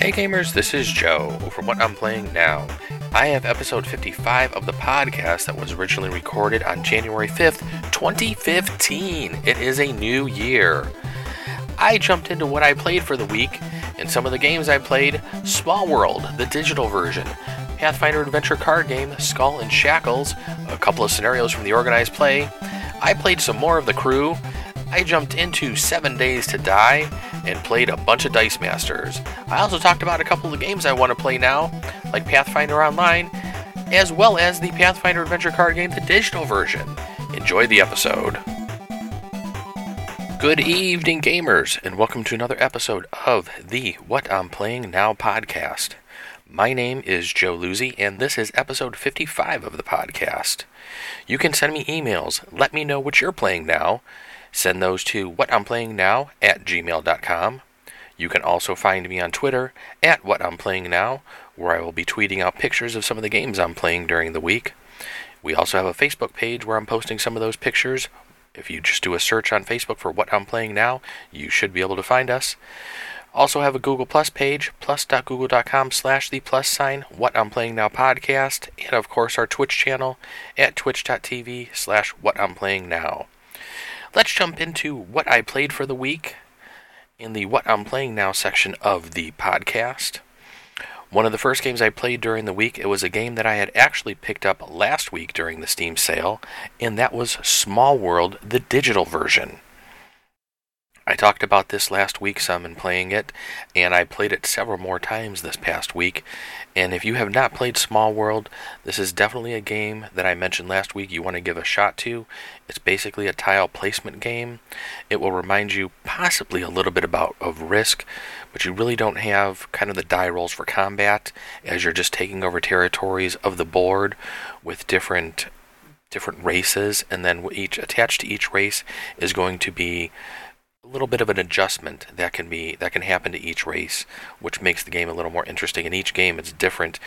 Hey gamers, this is Joe for what I'm playing now. I have episode 55 of the podcast that was originally recorded on January 5th, 2015. It is a new year. I jumped into what I played for the week, and some of the games I played Small World, the digital version, Pathfinder Adventure card game Skull and Shackles, a couple of scenarios from the organized play. I played some more of the crew. I jumped into Seven Days to Die and played a bunch of Dice Masters. I also talked about a couple of games I want to play now, like Pathfinder Online, as well as the Pathfinder Adventure card game, the digital version. Enjoy the episode. Good evening, gamers, and welcome to another episode of the What I'm Playing Now podcast. My name is Joe Luzzi, and this is episode 55 of the podcast. You can send me emails, let me know what you're playing now. Send those to whatimplay.now at gmail.com. You can also find me on Twitter at whatimplay.now, where I will be tweeting out pictures of some of the games I'm playing during the week. We also have a Facebook page where I'm posting some of those pictures. If you just do a search on Facebook for What I'm Playing Now, you should be able to find us. Also have a Google Plus page, plus.google.com slash the plus sign, What I'm Playing Now podcast, and of course our Twitch channel at twitch.tv slash What I'm Playing Now. Let's jump into what I played for the week in the What I'm Playing Now section of the podcast. One of the first games I played during the week, it was a game that I had actually picked up last week during the Steam sale, and that was Small World, the digital version. I talked about this last week some in playing it, and I played it several more times this past week. And if you have not played Small World, this is definitely a game that I mentioned last week you want to give a shot to. It's basically a tile placement game. It will remind you possibly a little bit about of Risk, but you really don't have kind of the die rolls for combat as you're just taking over territories of the board with different different races and then each attached to each race is going to be little bit of an adjustment that can be that can happen to each race, which makes the game a little more interesting. In each game, it's different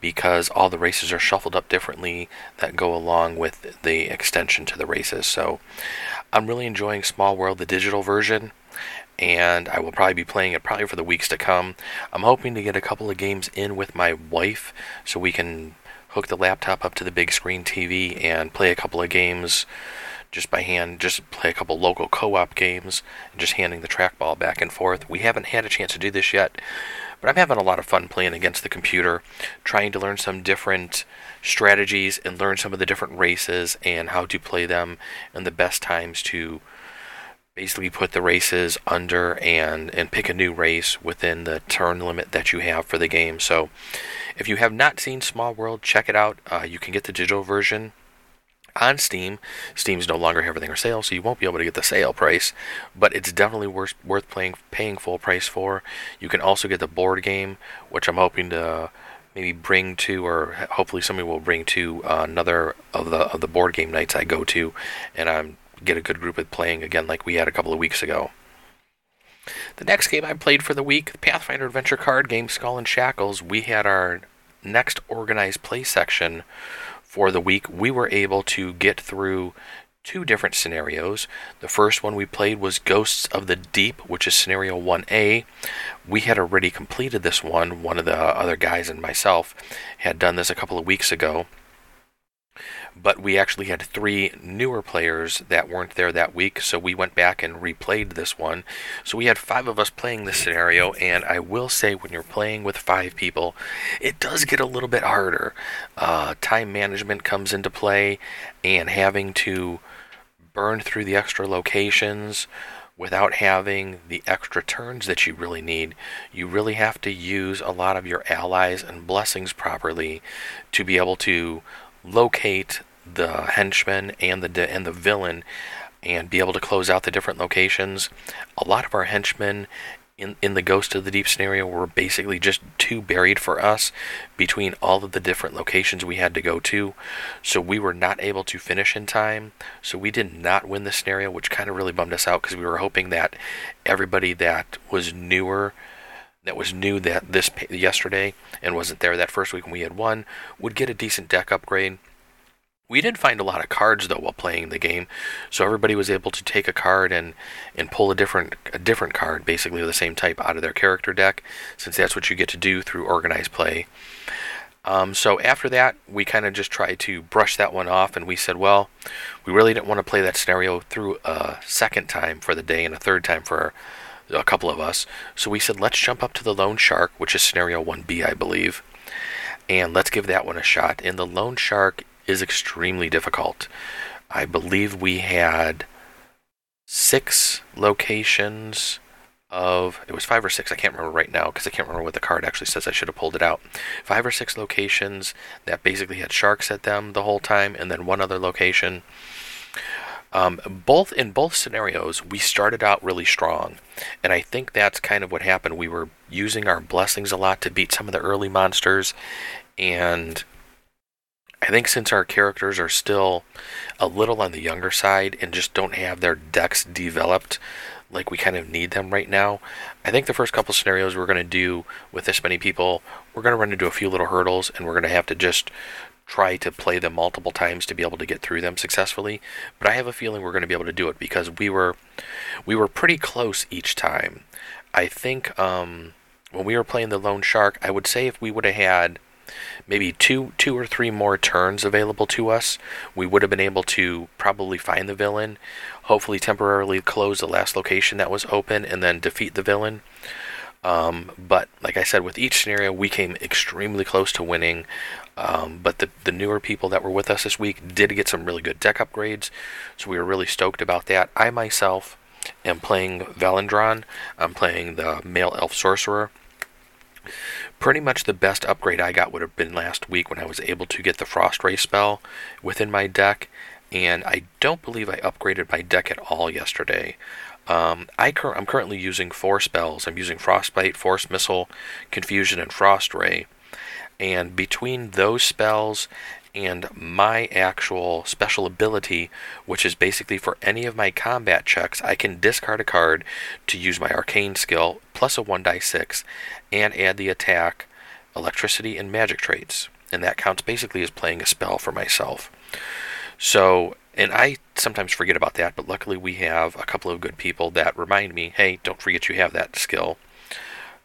because all the races are shuffled up differently that go along with the extension to the races. So, I'm really enjoying Small World, the digital version, and I will probably be playing it probably for the weeks to come. I'm hoping to get a couple of games in with my wife so we can hook the laptop up to the big screen TV and play a couple of games just by hand, just play a couple local co-op games, and just handing the trackball back and forth. We haven't had a chance to do this yet, but I'm having a lot of fun playing against the computer, trying to learn some different strategies and learn some of the different races and how to play them and the best times to basically put the races under and and pick a new race within the turn limit that you have for the game. So if you have not seen Small World, check it out. Uh, you can get the digital version on Steam. Steam's no longer having everything for sale, so you won't be able to get the sale price, but it's definitely worth worth playing paying full price for. You can also get the board game, which I'm hoping to maybe bring to, or hopefully somebody will bring to uh, another of the of the board game nights I go to, and I'm get a good group of playing again like we had a couple of weeks ago. The next game I played for the week, Pathfinder Adventure card game Skull and Shackles, we had our next organized play section for the week, we were able to get through two different scenarios. The first one we played was Ghosts of the Deep, which is scenario 1A. We had already completed this one. One of the other guys and myself had done this a couple of weeks ago but we actually had three newer players that weren't there that week, so we went back and replayed this one. So we had five of us playing this scenario, and I will say when you're playing with five people, it does get a little bit harder. Uh, time management comes into play, and having to burn through the extra locations without having the extra turns that you really need. You really have to use a lot of your allies and blessings properly to be able to locate the henchman and the and the villain and be able to close out the different locations. A lot of our henchmen in, in the Ghost of the Deep scenario were basically just too buried for us between all of the different locations we had to go to. So we were not able to finish in time. So we did not win the scenario, which kind of really bummed us out because we were hoping that everybody that was newer that was new that this yesterday and wasn't there that first week when we had won would get a decent deck upgrade We did find a lot of cards though while playing the game, so everybody was able to take a card and and pull a different a different card, basically of the same type, out of their character deck, since that's what you get to do through organized play. Um, so after that, we kind of just tried to brush that one off, and we said, well, we really didn't want to play that scenario through a second time for the day and a third time for a couple of us. So we said, let's jump up to the Lone Shark, which is scenario 1B, I believe, and let's give that one a shot. And the Lone Shark is extremely difficult. I believe we had six locations of it was five or six i can't remember right now because i can't remember what the card actually says i should have pulled it out. Five or six locations that basically had sharks at them the whole time and then one other location. Um, both in both scenarios we started out really strong and i think that's kind of what happened. We were using our blessings a lot to beat some of the early monsters and I think since our characters are still a little on the younger side and just don't have their decks developed like we kind of need them right now. I think the first couple scenarios we're going to do with this many people, we're going to run into a few little hurdles and we're going to have to just try to play them multiple times to be able to get through them successfully. But I have a feeling we're going to be able to do it because we were we were pretty close each time. I think um, when we were playing the Lone Shark, I would say if we would have had maybe two two or three more turns available to us, we would have been able to probably find the villain, hopefully temporarily close the last location that was open, and then defeat the villain. Um, but like I said, with each scenario, we came extremely close to winning. Um, but the, the newer people that were with us this week did get some really good deck upgrades, so we were really stoked about that. I myself am playing Valendron. I'm playing the male elf sorcerer pretty much the best upgrade I got would have been last week when I was able to get the Frost Ray spell within my deck, and I don't believe I upgraded my deck at all yesterday. Um, I cur- I'm currently using four spells. I'm using Frostbite, Force Missile, Confusion, and Frost Ray. And between those spells and my actual special ability, which is basically for any of my combat checks, I can discard a card to use my arcane skill plus a 1 die 6 and add the attack, electricity, and magic traits. And that counts basically as playing a spell for myself. So, and I sometimes forget about that, but luckily we have a couple of good people that remind me hey, don't forget you have that skill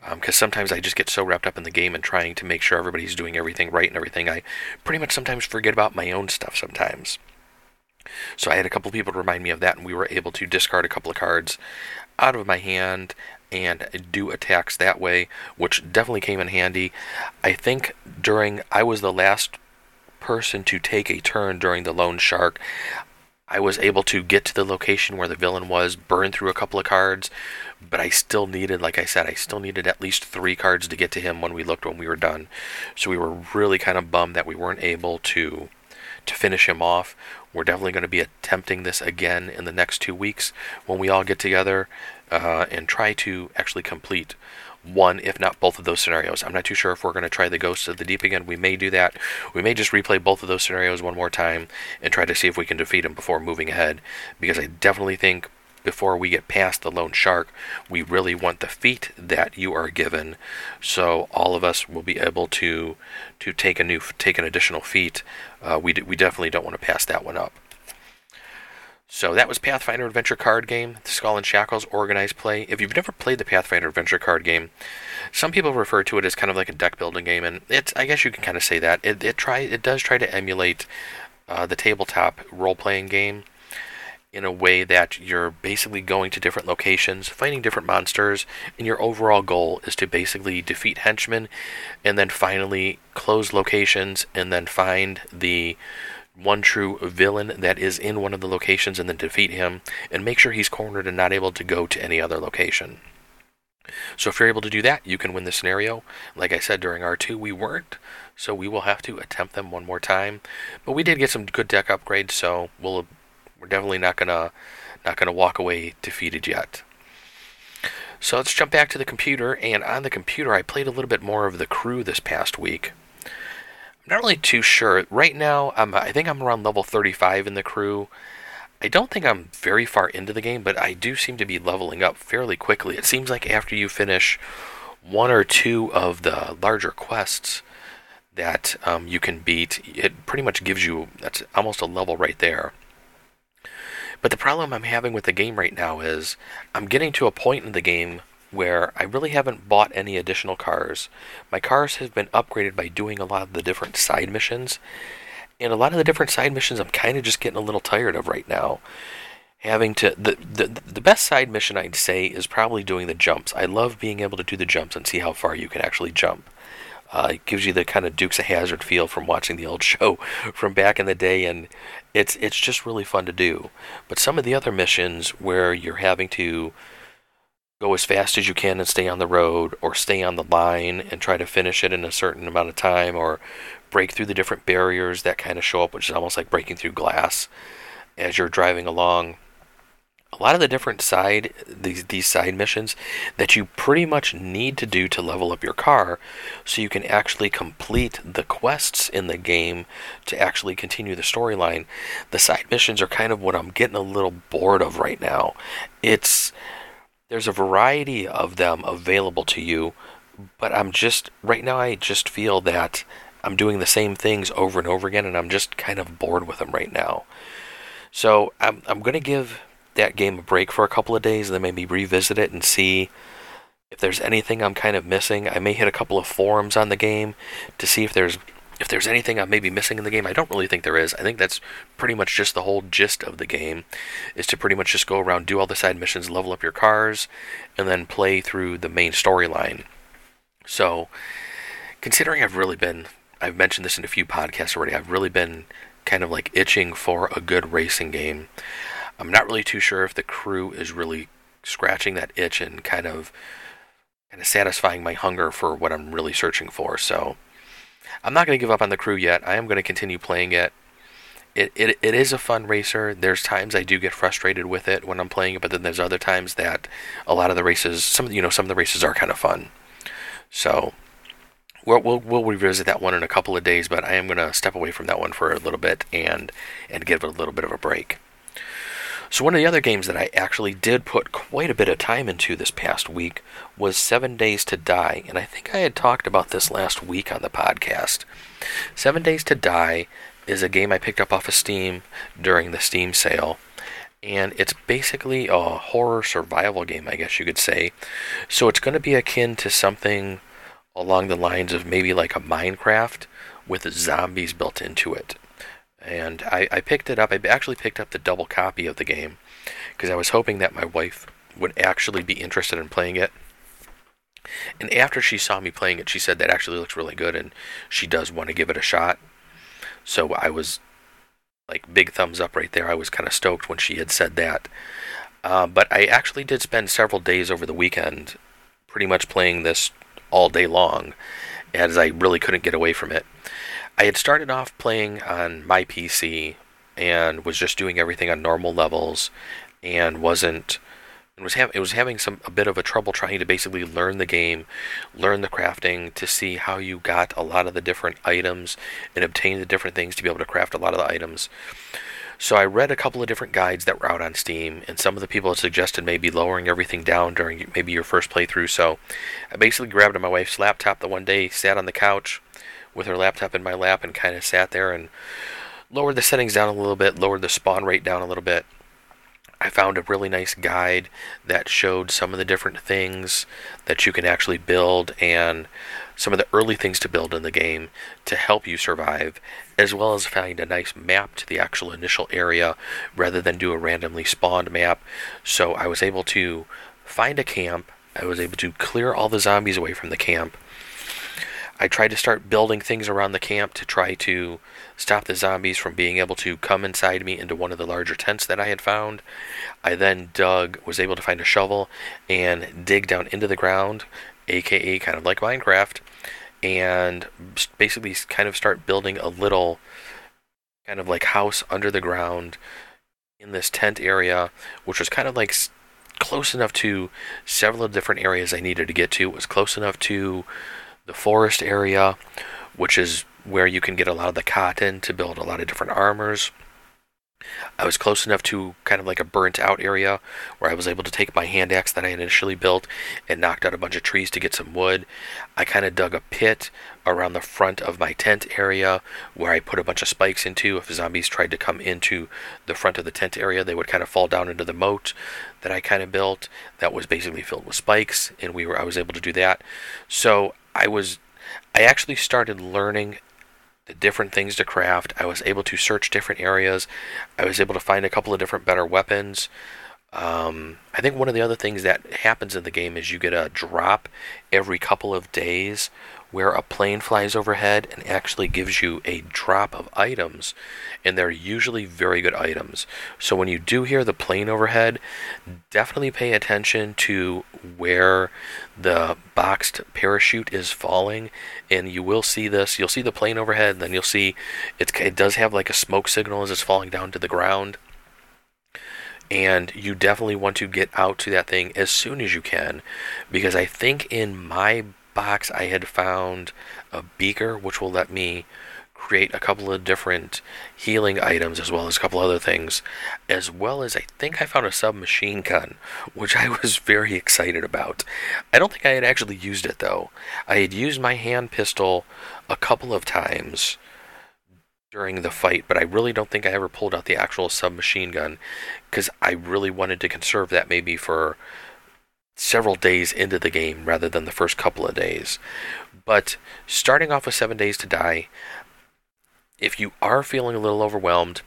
because um, sometimes I just get so wrapped up in the game and trying to make sure everybody's doing everything right and everything, I pretty much sometimes forget about my own stuff sometimes. So I had a couple people to remind me of that, and we were able to discard a couple of cards out of my hand and do attacks that way, which definitely came in handy. I think during I was the last person to take a turn during the Lone Shark. I was able to get to the location where the villain was, burn through a couple of cards, but I still needed, like I said, I still needed at least three cards to get to him when we looked when we were done. So we were really kind of bummed that we weren't able to to finish him off. We're definitely going to be attempting this again in the next two weeks when we all get together uh, and try to actually complete one, if not both of those scenarios. I'm not too sure if we're going to try the Ghosts of the Deep again. We may do that. We may just replay both of those scenarios one more time and try to see if we can defeat them before moving ahead. Because I definitely think before we get past the lone shark, we really want the feat that you are given. So all of us will be able to to take a new take an additional feat. Uh, we d- we definitely don't want to pass that one up. So that was Pathfinder Adventure card game, the Skull and Shackles organized play. If you've never played the Pathfinder Adventure card game, some people refer to it as kind of like a deck building game, and it's I guess you can kind of say that it it try it does try to emulate uh, the tabletop role playing game in a way that you're basically going to different locations, fighting different monsters, and your overall goal is to basically defeat henchmen, and then finally close locations, and then find the one true villain that is in one of the locations and then defeat him and make sure he's cornered and not able to go to any other location. So if you're able to do that, you can win the scenario. Like I said during R2, we weren't, so we will have to attempt them one more time. But we did get some good deck upgrades, so we'll we're definitely not gonna not gonna walk away defeated yet. So let's jump back to the computer, and on the computer, I played a little bit more of the crew this past week not really too sure. Right now, I'm, I think I'm around level 35 in the crew. I don't think I'm very far into the game, but I do seem to be leveling up fairly quickly. It seems like after you finish one or two of the larger quests, that um, you can beat. It pretty much gives you that's almost a level right there. But the problem I'm having with the game right now is I'm getting to a point in the game where I really haven't bought any additional cars. My cars have been upgraded by doing a lot of the different side missions. And a lot of the different side missions I'm kind of just getting a little tired of right now. Having to the, the the best side mission I'd say is probably doing the jumps. I love being able to do the jumps and see how far you can actually jump. Uh, it gives you the kind of Dukes of Hazzard feel from watching the old show from back in the day, and it's it's just really fun to do. But some of the other missions where you're having to go as fast as you can and stay on the road, or stay on the line and try to finish it in a certain amount of time, or break through the different barriers that kind of show up, which is almost like breaking through glass as you're driving along. A lot of the different side these these side missions that you pretty much need to do to level up your car so you can actually complete the quests in the game to actually continue the storyline. The side missions are kind of what I'm getting a little bored of right now. It's there's a variety of them available to you but I'm just right now I just feel that I'm doing the same things over and over again and I'm just kind of bored with them right now so I'm I'm going to give that game a break for a couple of days and then maybe revisit it and see if there's anything I'm kind of missing. I may hit a couple of forums on the game to see if there's if there's anything I'm maybe missing in the game. I don't really think there is. I think that's pretty much just the whole gist of the game is to pretty much just go around, do all the side missions, level up your cars, and then play through the main storyline. So, considering I've really been I've mentioned this in a few podcasts already. I've really been kind of like itching for a good racing game. I'm not really too sure if the crew is really scratching that itch and kind of kind of satisfying my hunger for what I'm really searching for. So I'm not going to give up on the crew yet. I am going to continue playing it. It, it. it is a fun racer. There's times I do get frustrated with it when I'm playing it, but then there's other times that a lot of the races, some you know, some of the races are kind of fun. So we'll, we'll, we'll revisit that one in a couple of days, but I am going to step away from that one for a little bit and and give it a little bit of a break. So, one of the other games that I actually did put quite a bit of time into this past week was Seven Days to Die, and I think I had talked about this last week on the podcast. Seven Days to Die is a game I picked up off of Steam during the Steam sale, and it's basically a horror survival game, I guess you could say. So, it's going to be akin to something along the lines of maybe like a Minecraft with zombies built into it and I, I picked it up. I actually picked up the double copy of the game because I was hoping that my wife would actually be interested in playing it. And after she saw me playing it, she said that actually looks really good and she does want to give it a shot. So I was like big thumbs up right there. I was kind of stoked when she had said that. Uh, but I actually did spend several days over the weekend pretty much playing this all day long as I really couldn't get away from it. I had started off playing on my PC and was just doing everything on normal levels and wasn't was having it was having some a bit of a trouble trying to basically learn the game, learn the crafting to see how you got a lot of the different items and obtain the different things to be able to craft a lot of the items. So I read a couple of different guides that were out on Steam, and some of the people had suggested maybe lowering everything down during maybe your first playthrough. So I basically grabbed my wife's laptop the one day, sat on the couch, with her laptop in my lap and kind of sat there and lowered the settings down a little bit, lowered the spawn rate down a little bit. I found a really nice guide that showed some of the different things that you can actually build and some of the early things to build in the game to help you survive, as well as find a nice map to the actual initial area rather than do a randomly spawned map. So I was able to find a camp, I was able to clear all the zombies away from the camp, I tried to start building things around the camp to try to stop the zombies from being able to come inside me into one of the larger tents that I had found. I then dug, was able to find a shovel and dig down into the ground, aka kind of like Minecraft, and basically kind of start building a little kind of like house under the ground in this tent area, which was kind of like close enough to several of different areas I needed to get to. It was close enough to the forest area, which is where you can get a lot of the cotton to build a lot of different armors. I was close enough to kind of like a burnt out area where I was able to take my hand axe that I had initially built and knocked out a bunch of trees to get some wood. I kind of dug a pit around the front of my tent area where I put a bunch of spikes into. If zombies tried to come into the front of the tent area, they would kind of fall down into the moat that I kind of built that was basically filled with spikes and we were I was able to do that. So I was I actually started learning different things to craft. I was able to search different areas. I was able to find a couple of different better weapons. Um, I think one of the other things that happens in the game is you get a drop every couple of days where a plane flies overhead and actually gives you a drop of items, and they're usually very good items. So when you do hear the plane overhead, definitely pay attention to where the boxed parachute is falling, and you will see this. You'll see the plane overhead, then you'll see it does have like a smoke signal as it's falling down to the ground and you definitely want to get out to that thing as soon as you can because I think in my box, I had found a beaker, which will let me create a couple of different healing items as well as a couple other things, as well as I think I found a submachine gun, which I was very excited about. I don't think I had actually used it though. I had used my hand pistol a couple of times during the fight, but I really don't think I ever pulled out the actual submachine gun because I really wanted to conserve that maybe for several days into the game rather than the first couple of days. But starting off with Seven Days to Die, if you are feeling a little overwhelmed,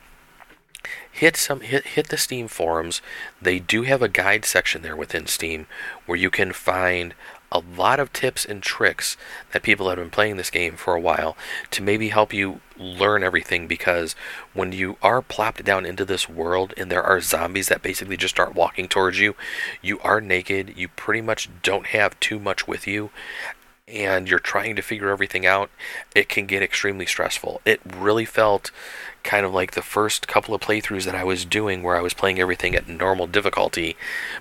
hit some hit hit the Steam forums. They do have a guide section there within Steam where you can find a lot of tips and tricks that people have been playing this game for a while to maybe help you learn everything because when you are plopped down into this world and there are zombies that basically just start walking towards you, you are naked, you pretty much don't have too much with you, and you're trying to figure everything out, it can get extremely stressful. It really felt kind of like the first couple of playthroughs that I was doing where I was playing everything at normal difficulty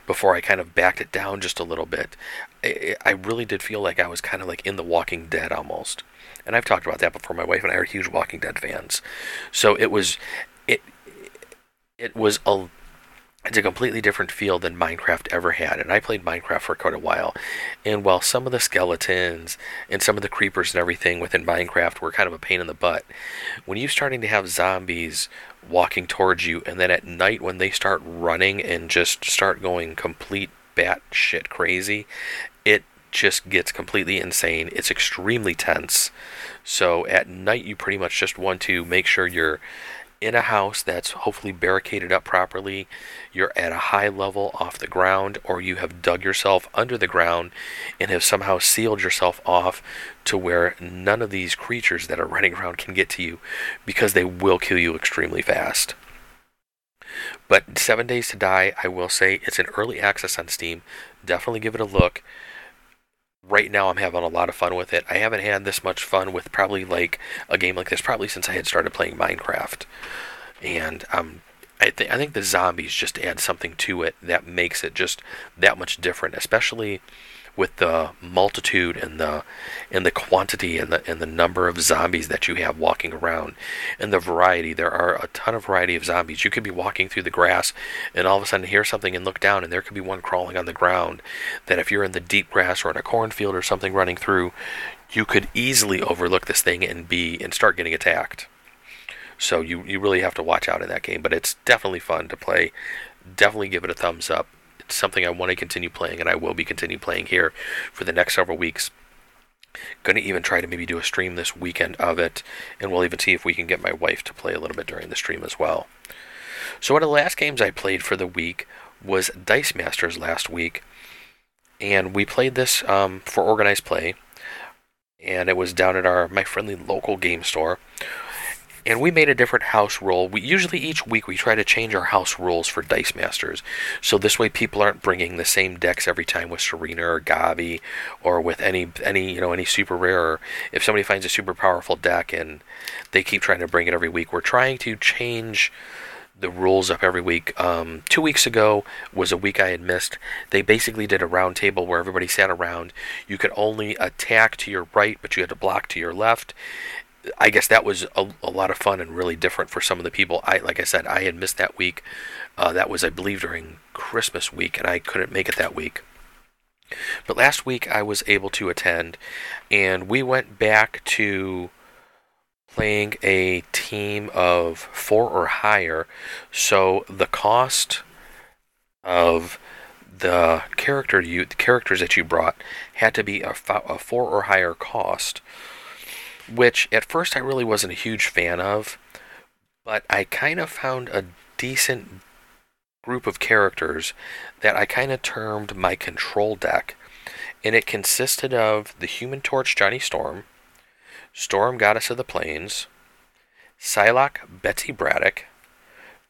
before I kind of backed it down just a little bit. I really did feel like I was kind of like in The Walking Dead almost. And I've talked about that before. My wife and I are huge Walking Dead fans. So it was it it was a it's a completely different feel than Minecraft ever had. And I played Minecraft for quite a while. And while some of the skeletons and some of the creepers and everything within Minecraft were kind of a pain in the butt, when you're starting to have zombies walking towards you, and then at night when they start running and just start going complete bat shit crazy, it just gets completely insane. It's extremely tense. So at night, you pretty much just want to make sure you're in a house that's hopefully barricaded up properly, you're at a high level off the ground, or you have dug yourself under the ground and have somehow sealed yourself off to where none of these creatures that are running around can get to you because they will kill you extremely fast. But Seven Days to Die, I will say it's an early access on Steam. Definitely give it a look right now I'm having a lot of fun with it. I haven't had this much fun with probably like a game like this probably since I had started playing Minecraft. And um, I, th- I think the zombies just add something to it that makes it just that much different, especially with the multitude and the and the quantity and the and the number of zombies that you have walking around. And the variety there are a ton of variety of zombies. You could be walking through the grass and all of a sudden hear something and look down and there could be one crawling on the ground that if you're in the deep grass or in a cornfield or something running through you could easily overlook this thing and be and start getting attacked. So you you really have to watch out in that game but it's definitely fun to play. Definitely give it a thumbs up something I want to continue playing, and I will be continue playing here for the next several weeks. Going to even try to maybe do a stream this weekend of it, and we'll even see if we can get my wife to play a little bit during the stream as well. So, one of the last games I played for the week was Dice Masters last week, and we played this um, for organized play, and it was down at our my friendly local game store and we made a different house rule. We usually each week we try to change our house rules for Dice Masters, so this way people aren't bringing the same decks every time with Serena or Gavi, or with any any you know any super rare. Or if somebody finds a super powerful deck and they keep trying to bring it every week, we're trying to change the rules up every week. Um, two weeks ago was a week I had missed. They basically did a round table where everybody sat around. You could only attack to your right, but you had to block to your left I guess that was a, a, lot of fun and really different for some of the people. I like I said, I had missed that week. Uh, that was, I believe, during Christmas week, and I couldn't make it that week. But last week I was able to attend, and we went back to playing a team of four or higher. So the cost of the character you the characters that you brought had to be a, a four or higher cost, which at first I really wasn't a huge fan of, but I kind of found a decent group of characters that I kind of termed my control deck, and it consisted of the Human Torch Johnny Storm, Storm Goddess of the Plains, Psylocke Betsy Braddock,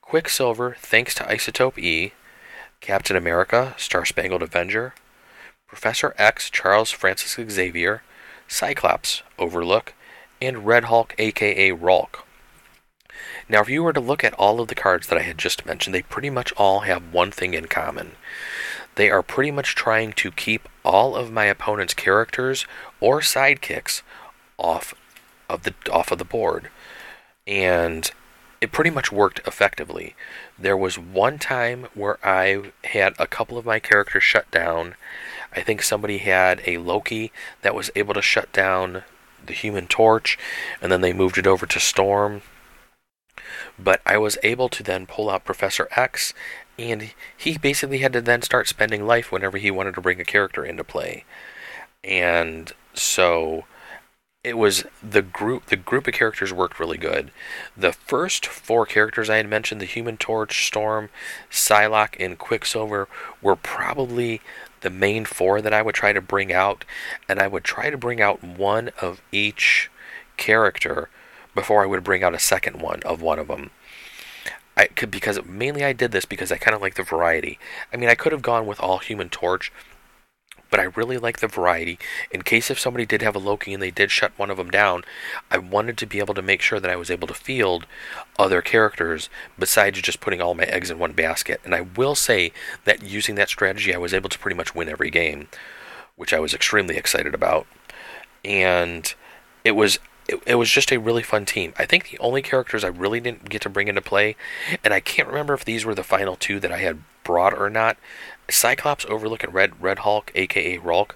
Quicksilver thanks to Isotope E, Captain America Star Spangled Avenger, Professor X Charles Francis Xavier, Cyclops Overlook, and Red Hulk aka Rulk. Now, if you were to look at all of the cards that I had just mentioned, they pretty much all have one thing in common. They are pretty much trying to keep all of my opponent's characters or sidekicks off of the off of the board. And it pretty much worked effectively. There was one time where I had a couple of my characters shut down. I think somebody had a Loki that was able to shut down the Human Torch, and then they moved it over to Storm. But I was able to then pull out Professor X, and he basically had to then start spending life whenever he wanted to bring a character into play. And so it was the group the group of characters worked really good. The first four characters I had mentioned, the Human Torch, Storm, Psylocke, and Quicksilver, were probably the main four that I would try to bring out, and I would try to bring out one of each character before I would bring out a second one of one of them. I could because mainly I did this because I kind of like the variety. I mean, I could have gone with all Human Torch, but I really like the variety. In case if somebody did have a Loki and they did shut one of them down, I wanted to be able to make sure that I was able to field other characters besides just putting all my eggs in one basket. And I will say that using that strategy, I was able to pretty much win every game, which I was extremely excited about. And it was it, it was just a really fun team. I think the only characters I really didn't get to bring into play, and I can't remember if these were the final two that I had brought or not, Cyclops, Overlook, and Red Red Hulk, aka Rulk.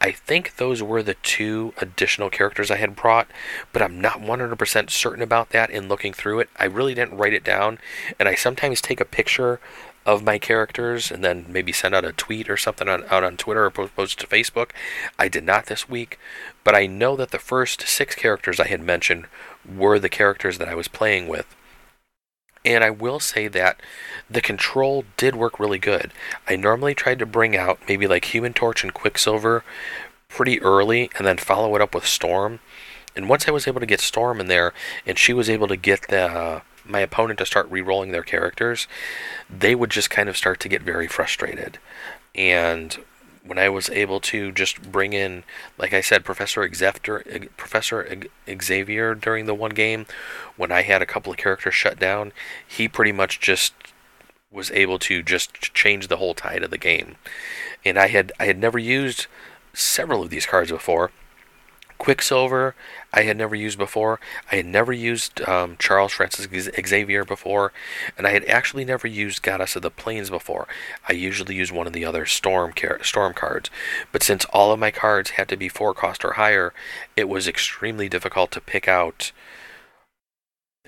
I think those were the two additional characters I had brought, but I'm not 100% certain about that in looking through it. I really didn't write it down, and I sometimes take a picture of my characters and then maybe send out a tweet or something on, out on Twitter or post to Facebook. I did not this week, but I know that the first six characters I had mentioned were the characters that I was playing with. And I will say that the control did work really good. I normally tried to bring out maybe like Human Torch and Quicksilver pretty early and then follow it up with Storm. And once I was able to get Storm in there and she was able to get the uh, my opponent to start re-rolling their characters, they would just kind of start to get very frustrated. And when I was able to just bring in, like I said, Professor Xavier, Professor Xavier during the one game, when I had a couple of characters shut down, he pretty much just was able to just change the whole tide of the game. And I had I had never used several of these cards before, Quicksilver, I had never used before. I had never used um, Charles Francis Xavier before, and I had actually never used Goddess of the Plains before. I usually use one of the other Storm car- Storm cards, but since all of my cards had to be four cost or higher, it was extremely difficult to pick out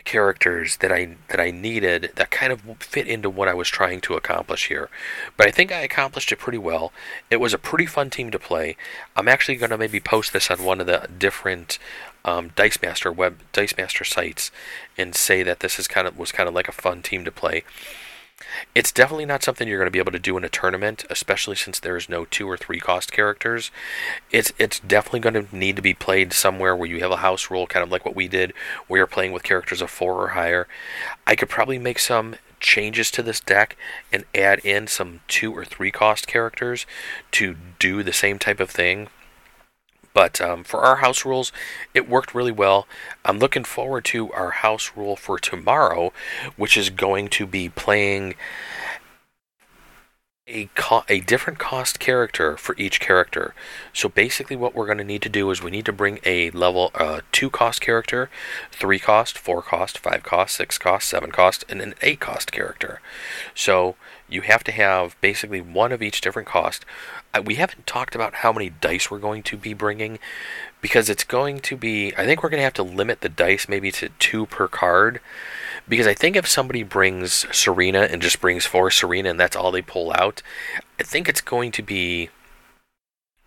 characters that I that I needed that kind of fit into what I was trying to accomplish here. But I think I accomplished it pretty well. It was a pretty fun team to play. I'm actually going to maybe post this on one of the different um, Dice Master web Dice Master sites and say that this is kind of was kind of like a fun team to play. It's definitely not something you're going to be able to do in a tournament, especially since there's no two or three cost characters. It's it's definitely going to need to be played somewhere where you have a house rule, kind of like what we did, where you're playing with characters of four or higher. I could probably make some changes to this deck and add in some two or three cost characters to do the same type of thing but um, for our house rules, it worked really well. I'm looking forward to our house rule for tomorrow, which is going to be playing a co- a different cost character for each character. So basically, what we're going to need to do is we need to bring a level uh, two cost character, three cost, four cost, five cost, six cost, seven cost, and an eight cost character. So you have to have basically one of each different cost. We haven't talked about how many dice we're going to be bringing because it's going to be. I think we're going to have to limit the dice maybe to two per card because I think if somebody brings Serena and just brings four Serena and that's all they pull out, I think it's going to be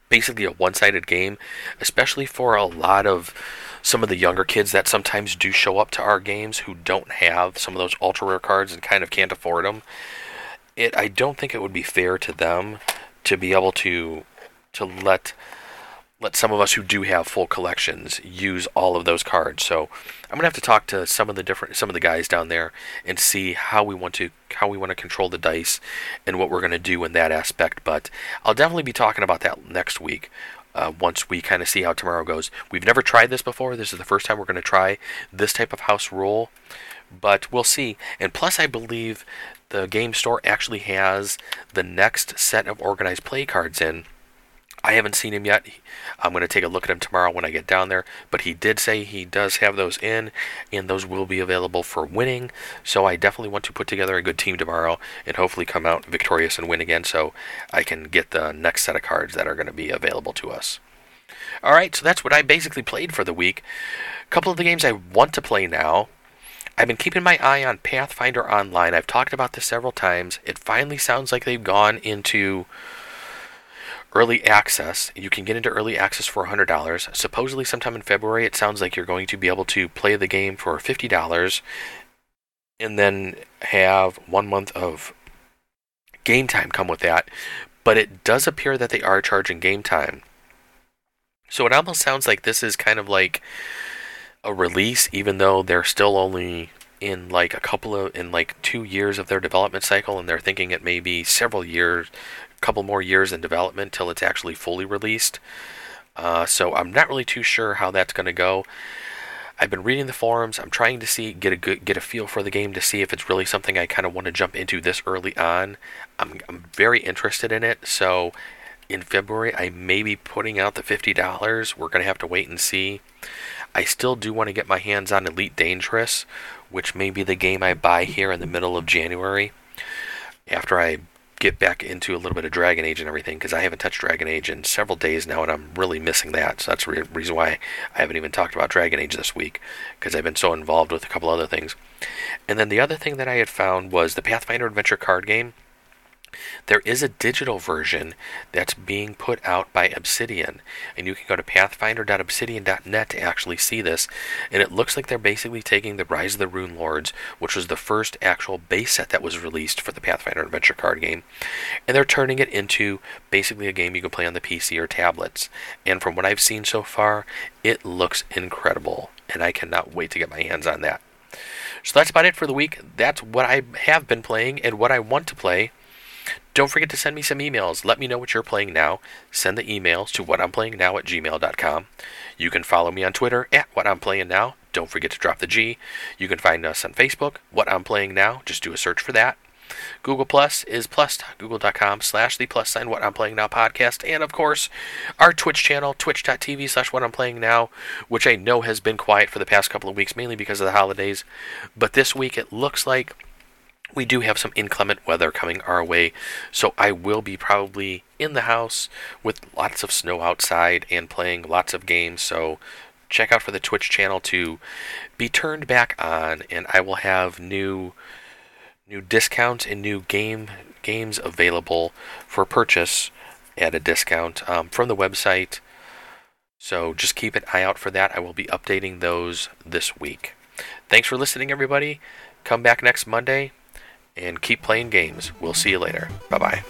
basically a one sided game, especially for a lot of some of the younger kids that sometimes do show up to our games who don't have some of those ultra rare cards and kind of can't afford them. It I don't think it would be fair to them to be able to to let let some of us who do have full collections use all of those cards. So I'm gonna have to talk to some of the different some of the guys down there and see how we want to how we want to control the dice and what we're gonna do in that aspect. But I'll definitely be talking about that next week. Uh, once we kind of see how tomorrow goes. We've never tried this before. This is the first time we're going to try this type of house rule, but we'll see. And plus, I believe the game store actually has the next set of organized play cards in I haven't seen him yet. I'm going to take a look at him tomorrow when I get down there. But he did say he does have those in, and those will be available for winning. So I definitely want to put together a good team tomorrow and hopefully come out victorious and win again so I can get the next set of cards that are going to be available to us. All right, so that's what I basically played for the week. A couple of the games I want to play now. I've been keeping my eye on Pathfinder Online. I've talked about this several times. It finally sounds like they've gone into early access. You can get into early access for $100. Supposedly, sometime in February, it sounds like you're going to be able to play the game for $50 and then have one month of game time come with that. But it does appear that they are charging game time. So it almost sounds like this is kind of like a release, even though they're still only in like a couple of in like two years of their development cycle and they're thinking it may be several years a couple more years in development till it's actually fully released. Uh, so I'm not really too sure how that's going to go. I've been reading the forums. I'm trying to see get a good, get a feel for the game to see if it's really something I kind of want to jump into this early on. I'm I'm very interested in it. So in February I may be putting out the fifty dollars. We're gonna have to wait and see. I still do want to get my hands on Elite Dangerous, which may be the game I buy here in the middle of January after I get back into a little bit of Dragon Age and everything because I haven't touched Dragon Age in several days now, and I'm really missing that. So that's the re- reason why I haven't even talked about Dragon Age this week because I've been so involved with a couple other things. And then the other thing that I had found was the Pathfinder Adventure card game. There is a digital version that's being put out by Obsidian, and you can go to pathfinder.obsidian.net to actually see this. And it looks like they're basically taking the Rise of the Runelords, which was the first actual base set that was released for the Pathfinder Adventure card game, and they're turning it into basically a game you can play on the PC or tablets. And from what I've seen so far, it looks incredible, and I cannot wait to get my hands on that. So that's about it for the week. That's what I have been playing and what I want to play. Don't forget to send me some emails. Let me know what you're playing now. Send the emails to whatimplayingnow at gmail.com. You can follow me on Twitter at What I'm Playing Now. Don't forget to drop the G. You can find us on Facebook, What I'm Playing Now. Just do a search for that. Google Plus is plus.google.com slash the plus sign what I'm playing now podcast. And of course, our Twitch channel, twitch.tv slash what I'm playing now, which I know has been quiet for the past couple of weeks, mainly because of the holidays. But this week it looks like we do have some inclement weather coming our way, so I will be probably in the house with lots of snow outside and playing lots of games. So check out for the Twitch channel to be turned back on, and I will have new new discounts and new game games available for purchase at a discount um, from the website. So just keep an eye out for that. I will be updating those this week. Thanks for listening, everybody. Come back next Monday and keep playing games. We'll see you later. Bye bye.